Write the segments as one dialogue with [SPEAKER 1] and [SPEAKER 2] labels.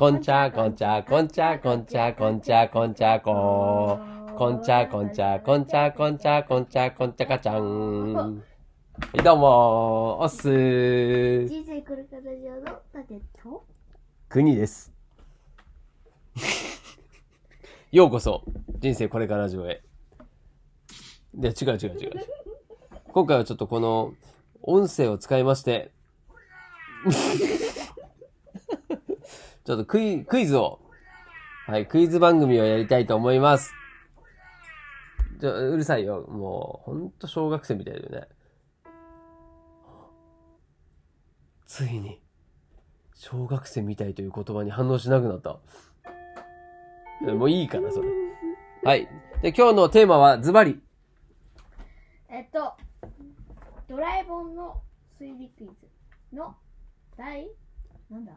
[SPEAKER 1] こんちゃこんちゃこんちゃこんちゃこんちゃこんちゃここんちゃこんちゃこんちゃこんちゃこんちゃこんちゃかちゃん。はい、どうもおっすー。
[SPEAKER 2] 人生これからラジオのタケと
[SPEAKER 1] 国です。ようこそ、人生これからラジオへ。で、違う違う違う。今回はちょっとこの音声を使いまして、ちょっとクイクイズを、はい、クイズ番組をやりたいと思います。ちょうるさいよ。もう、ほんと小学生みたいだよね。ついに。小学生みたいという言葉に反応しなくなった。もういいから、それ。はい。で、今日のテーマはズバリ。
[SPEAKER 2] えっとドラえもんの推理クイズの第なんだ？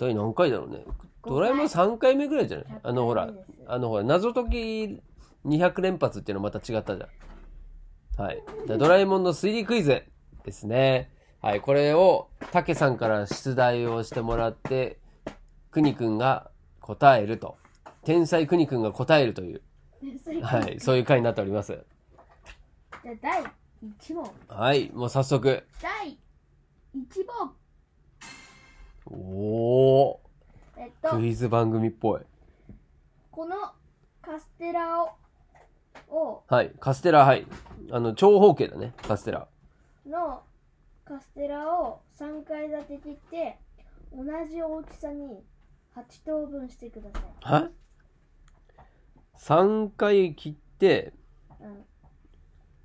[SPEAKER 1] 第何回だろうね。ドラえもん3回目ぐらいじゃない？あのほら、あのほら、謎解き200連発っていうのまた違ったじゃん。はい。でドラえもんの推理クイズですね。はい。これを、たけさんから出題をしてもらって、くにくんが答えると。天才くにくんが答えるという、はい。そういう回になっております。
[SPEAKER 2] じゃあ第1問
[SPEAKER 1] はい。もう早速。
[SPEAKER 2] 第1問
[SPEAKER 1] お
[SPEAKER 2] えっ
[SPEAKER 1] ー。
[SPEAKER 2] と
[SPEAKER 1] クイズ番組っぽい。
[SPEAKER 2] このカステラをを
[SPEAKER 1] はい。カステラ、はい。あの、長方形だね。カステラ。
[SPEAKER 2] のカステラを3階建て切って同じ大きさに8等分してください
[SPEAKER 1] はい ?3 回切って、
[SPEAKER 2] うん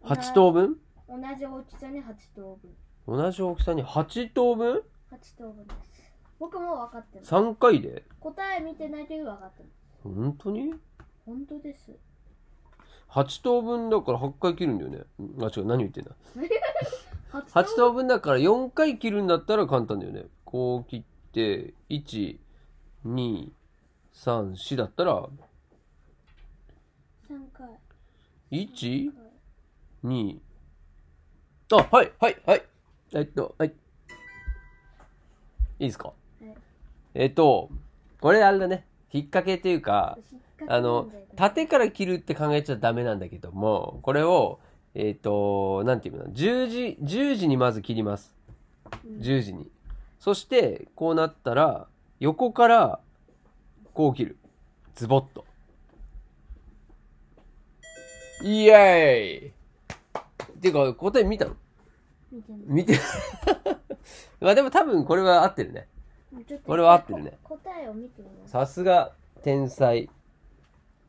[SPEAKER 1] 8等分？
[SPEAKER 2] 同じ大きさに8等分
[SPEAKER 1] 同じ大きさに8等分
[SPEAKER 2] ？8等分です僕も分かってます
[SPEAKER 1] ?3 回で？
[SPEAKER 2] 答え見てないけど分かってます
[SPEAKER 1] 本当に？
[SPEAKER 2] 本当です
[SPEAKER 1] ?8 等分だから8回切るんだよね。うんあ、違う、何言ってんだ？
[SPEAKER 2] 8
[SPEAKER 1] 8等分だから4回切るんだったら簡単だよね。こう切って、1、2、3、4だったら、
[SPEAKER 2] 3回
[SPEAKER 1] 1? 2あはいはいはいえっとはいいいですか、
[SPEAKER 2] い
[SPEAKER 1] えっとこれあれだね。引っ掛けというかあの縦から切るって考えちゃダメなんだけどもこれをえっとなんていうの？十字十字にまず切ります。
[SPEAKER 2] うん
[SPEAKER 1] 十字に。そしてこうなったら横からこう切る。ズボッと。イエーイ！っていうか答え見たの？
[SPEAKER 2] 見てない。
[SPEAKER 1] 見て まあでも多分これは合ってるねこれは合ってるね
[SPEAKER 2] こ答えを見てみます。
[SPEAKER 1] さすが天才。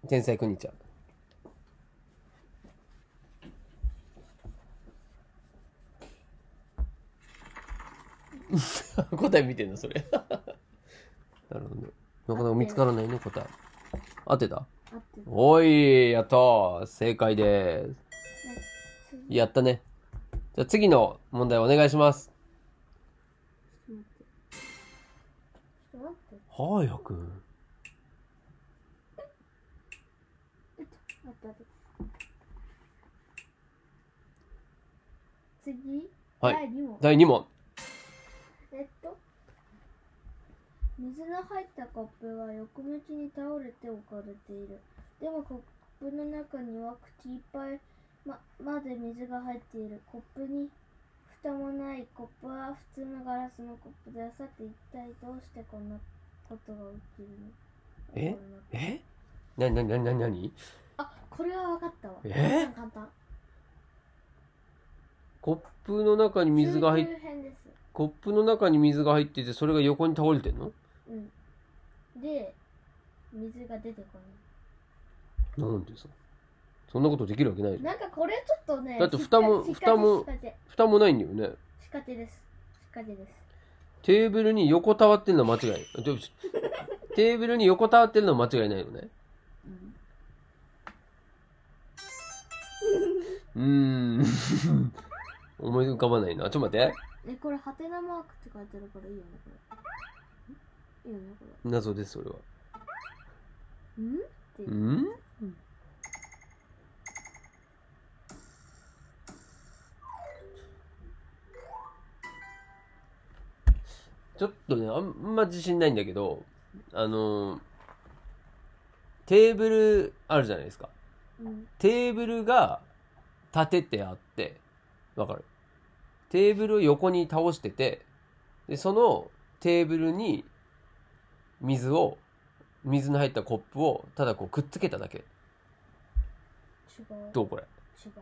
[SPEAKER 1] 天才くにちゃん。答え見てんのそれ。なるほどね。なかなか見つからないね答え。合ってた？
[SPEAKER 2] 合ってる
[SPEAKER 1] おいやったー。正解です。
[SPEAKER 2] 次。
[SPEAKER 1] やったね。じゃあ次の問題お願いします早く。
[SPEAKER 2] 次、
[SPEAKER 1] はい。
[SPEAKER 2] 第2問。
[SPEAKER 1] 第2問。
[SPEAKER 2] えっと水の入ったコップは横向きに倒れて置かれている。でもコップの中には口いっぱいままで水が入っている。コップに蓋もないコップは普通のガラスのコップでさて一体どうしてこんなことが起きるの？
[SPEAKER 1] え？えなになになになに
[SPEAKER 2] あこれは分かったわ。
[SPEAKER 1] え？
[SPEAKER 2] 簡単
[SPEAKER 1] コップの中に水が入っ
[SPEAKER 2] 中級編です。
[SPEAKER 1] コップの中に水が入っててそれが横に倒れてんの？
[SPEAKER 2] うん。で水が出てこない。
[SPEAKER 1] なんでさ？そんなことできるわけないじゃん。
[SPEAKER 2] なんかこれちょっとね
[SPEAKER 1] だって蓋も
[SPEAKER 2] 仕掛け
[SPEAKER 1] 蓋も
[SPEAKER 2] 仕掛け。
[SPEAKER 1] 蓋もないんだよね。
[SPEAKER 2] 仕掛けです。仕掛けです。
[SPEAKER 1] テーブルに横たわってんのは間違い。ちょちょテーブルに横たわってるのは間違いないのね。うーん。思い浮かばないな。ちょっと待って。
[SPEAKER 2] えこれハテナマークって書いてあるからいいよねこれ。いいよねこ
[SPEAKER 1] 謎ですそれは。
[SPEAKER 2] れん？ってう
[SPEAKER 1] んちょっとねあんま自信ないんだけどあのーテーブルあるじゃないですか。
[SPEAKER 2] うん。
[SPEAKER 1] テーブルが立ててあって、わかる？テーブルを横に倒してて、で、そのテーブルに水を、水の入ったコップをただこうくっつけただけ。
[SPEAKER 2] 違う。
[SPEAKER 1] どうこれ？
[SPEAKER 2] 違う。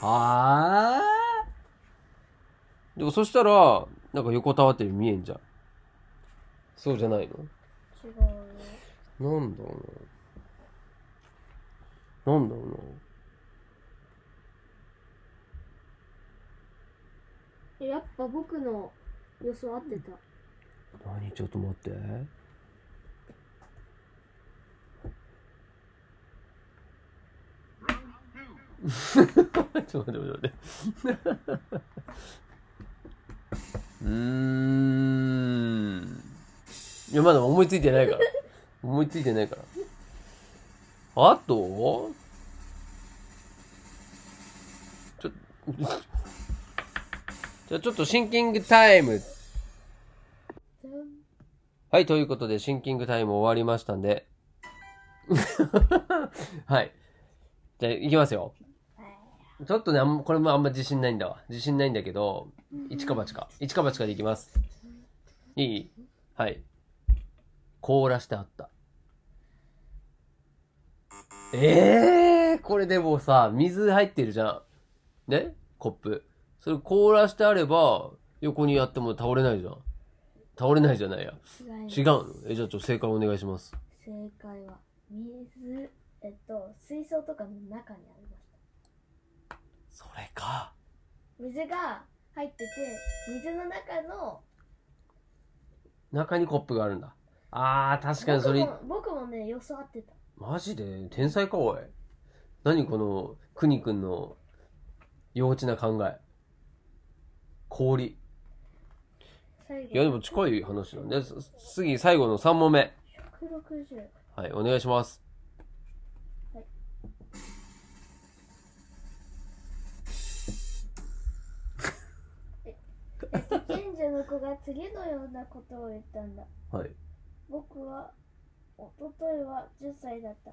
[SPEAKER 1] はあでもそしたら、なんか横たわってる見えんじゃん。そうじゃないの？
[SPEAKER 2] 違うよ
[SPEAKER 1] なんだろうな。なんだろうな。
[SPEAKER 2] えやっぱ僕の予想合ってた
[SPEAKER 1] 何？ちょっと待って。ちょっと待って待って待って。うーん。いや、まだ思いついてないから。思いついてないから。あと？ちょ、じゃあちょっとシンキングタイムはい、ということで、シンキングタイム終わりましたんで。はい。じゃあ、いきますよ。ちょっとね、あんまこれもあんま自信ないんだわ。自信ないんだけど、一か八か。一か八かでいきます。いい？はい。凍らしてあった。ええー、これでもさ、水入ってるじゃん。ね？コップ。それ凍らしてあれば、横にやっても倒れないじゃん。倒れないじゃないや。
[SPEAKER 2] 違
[SPEAKER 1] 違うの？え、じゃあちょっと正解お願いします。
[SPEAKER 2] 正解は水えっと水槽とかの中にありました
[SPEAKER 1] それか。
[SPEAKER 2] 水が入ってて水の中の
[SPEAKER 1] 中にコップがあるんだ。あー、確かにそれ、
[SPEAKER 2] 僕も僕もね予想合ってた
[SPEAKER 1] マジで？天才か、おい。何この、くにくんの幼稚な考え。氷。
[SPEAKER 2] 最後
[SPEAKER 1] いや、でも近い話なんで、す次、最後の3問目。
[SPEAKER 2] 160
[SPEAKER 1] はい、お願いします。
[SPEAKER 2] の子が次のようなことを言ったんだ。
[SPEAKER 1] はい。
[SPEAKER 2] 僕は一昨日は10歳だった。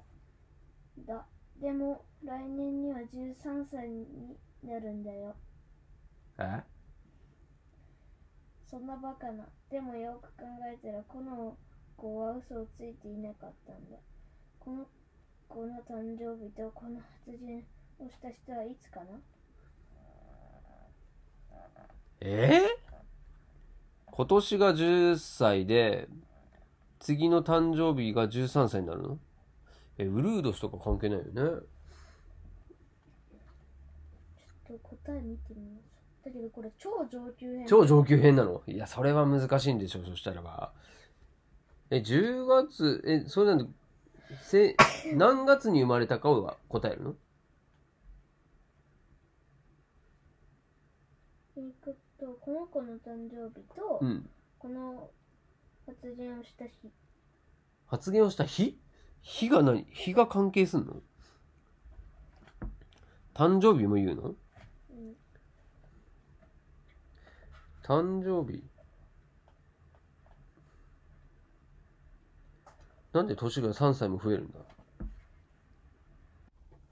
[SPEAKER 2] だ。でも来年には13歳になるんだよ。
[SPEAKER 1] え？
[SPEAKER 2] そんなバカな。でもよく考えたらこの子は嘘をついていなかったんだ。この子の誕生日とこの発言をした人はいつかな。
[SPEAKER 1] え？ー今年が10歳で、次の誕生日が13歳になるの？え、ウルード氏とか関係ないよね。
[SPEAKER 2] ちょっと答え見てみます。だけどこれ超上級編。
[SPEAKER 1] 超上級編なの？いや、それは難しいんでしょ、そしたらば。え、10月、え、それなんで、せ、何月に生まれたかを答えるの
[SPEAKER 2] えーっとこの子の誕生日と、
[SPEAKER 1] うん。
[SPEAKER 2] この発言をした日。
[SPEAKER 1] 発言をした日？日が何？日が関係すんの？誕生日も言うの？
[SPEAKER 2] うん。
[SPEAKER 1] 誕生日。なんで年が3歳も増えるんだ？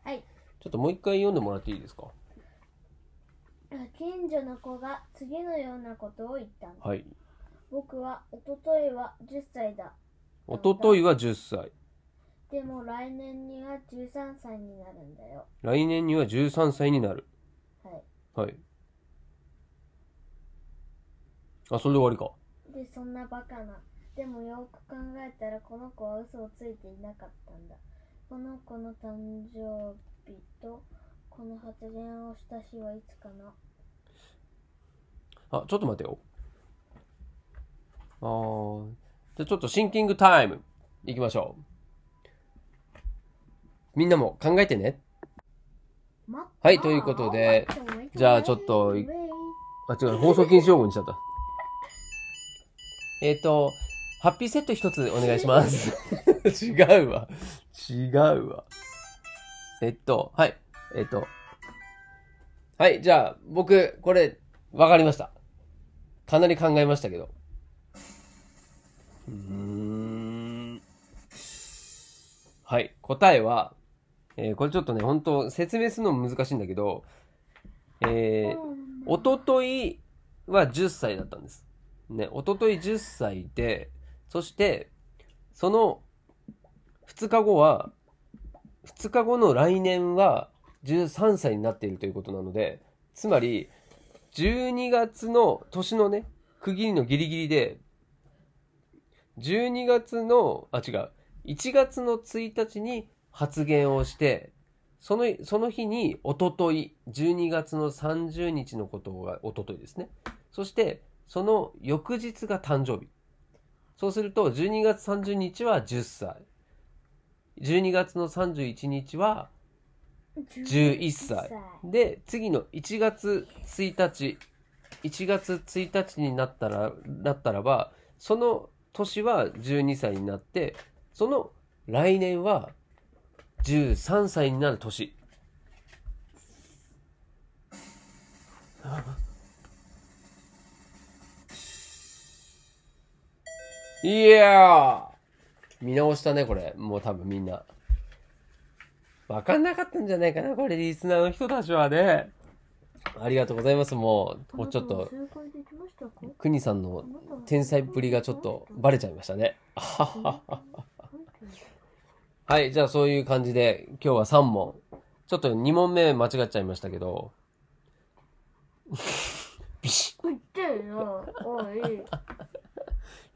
[SPEAKER 2] はい。
[SPEAKER 1] ちょっともう一回読んでもらっていいですか？
[SPEAKER 2] 近所の子が次のようなことを言ったんだ
[SPEAKER 1] はい。
[SPEAKER 2] 僕は一昨日は10歳だ
[SPEAKER 1] おとといは10歳。
[SPEAKER 2] でも来年には13歳になるんだよ
[SPEAKER 1] 来年には13歳になる。
[SPEAKER 2] はい
[SPEAKER 1] はい。あ、それで終わりか。
[SPEAKER 2] でそんなバカなでもよく考えたらこの子は嘘をついていなかったんだこの子の誕生日とこの発言をした日はいつかな
[SPEAKER 1] あ、ちょっと待ってよ。あー。じゃあちょっとシンキングタイム。いきましょう。みんなも考えてね。
[SPEAKER 2] ま
[SPEAKER 1] はいということでじゃあちょっといあ、違う、放送禁止用語にしちゃった。えっ、と、ハッピーセット一つお願いします。違うわ。違うわ。えっと、はい。えっと。はい、じゃあ、僕、これ、わかりました。かなり考えましたけど。うーん。はい。答えは、えーこれちょっとね、本当説明するのも難しいんだけど、えー、おとといは10歳だったんです。ね、おととい10歳で、そして、その2日後は、2日後の来年は13歳になっているということなので、つまり、12月の年のね、区切りのギリギリで、12月の、あ、違う、1月の1日に発言をして、その、その日に、おととい、12月の30日のことがおとといですね。そして、その翌日が誕生日。そうすると、12月30日は10歳。12月の31日は11歳。で、次の1月1日、1月1日になったら、なったらば、その年は12歳になって、その来年は13歳になる年。いやー見直したね、これ。もう多分みんな。わかんなかったんじゃないかな、これ、リスナーの人たちはね。ありがとうございます。もう、もうちょっと、くにさんの天才っぷりがちょっとバレちゃいましたね。あはい、じゃあそういう感じで、今日は3問。ちょっと2問目間違っちゃいましたけど。ビシッ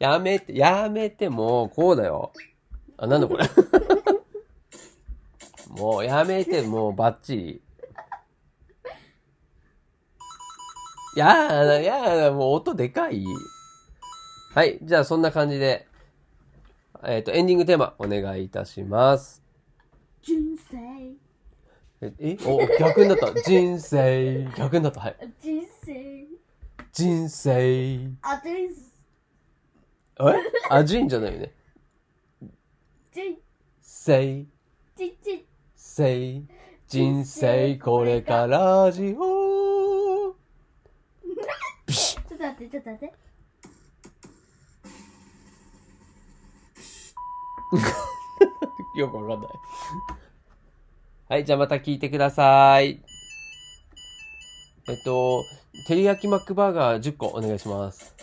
[SPEAKER 1] やめて、やめて、もう、こうだよ。あ、なんだこれ？もう、やめて、もう、バッチリ。やだ、やだ、もう音でかい。はい、じゃあそんな感じで、えっ、と、エンディングテーマ、お願いいたします。
[SPEAKER 2] 人生
[SPEAKER 1] え、え？お、逆になった。人生。逆になった。はい。
[SPEAKER 2] 人生
[SPEAKER 1] 人生。
[SPEAKER 2] あです
[SPEAKER 1] え？あ、人じゃないよね。
[SPEAKER 2] 人
[SPEAKER 1] 生。
[SPEAKER 2] ちち
[SPEAKER 1] 生人生これからじを
[SPEAKER 2] ちょっと待ってちょっと待って
[SPEAKER 1] よくわかんない。はい、じゃあまた聞いてください。えっと、照り焼きマックバーガー10個お願いします。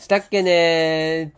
[SPEAKER 1] したっけねー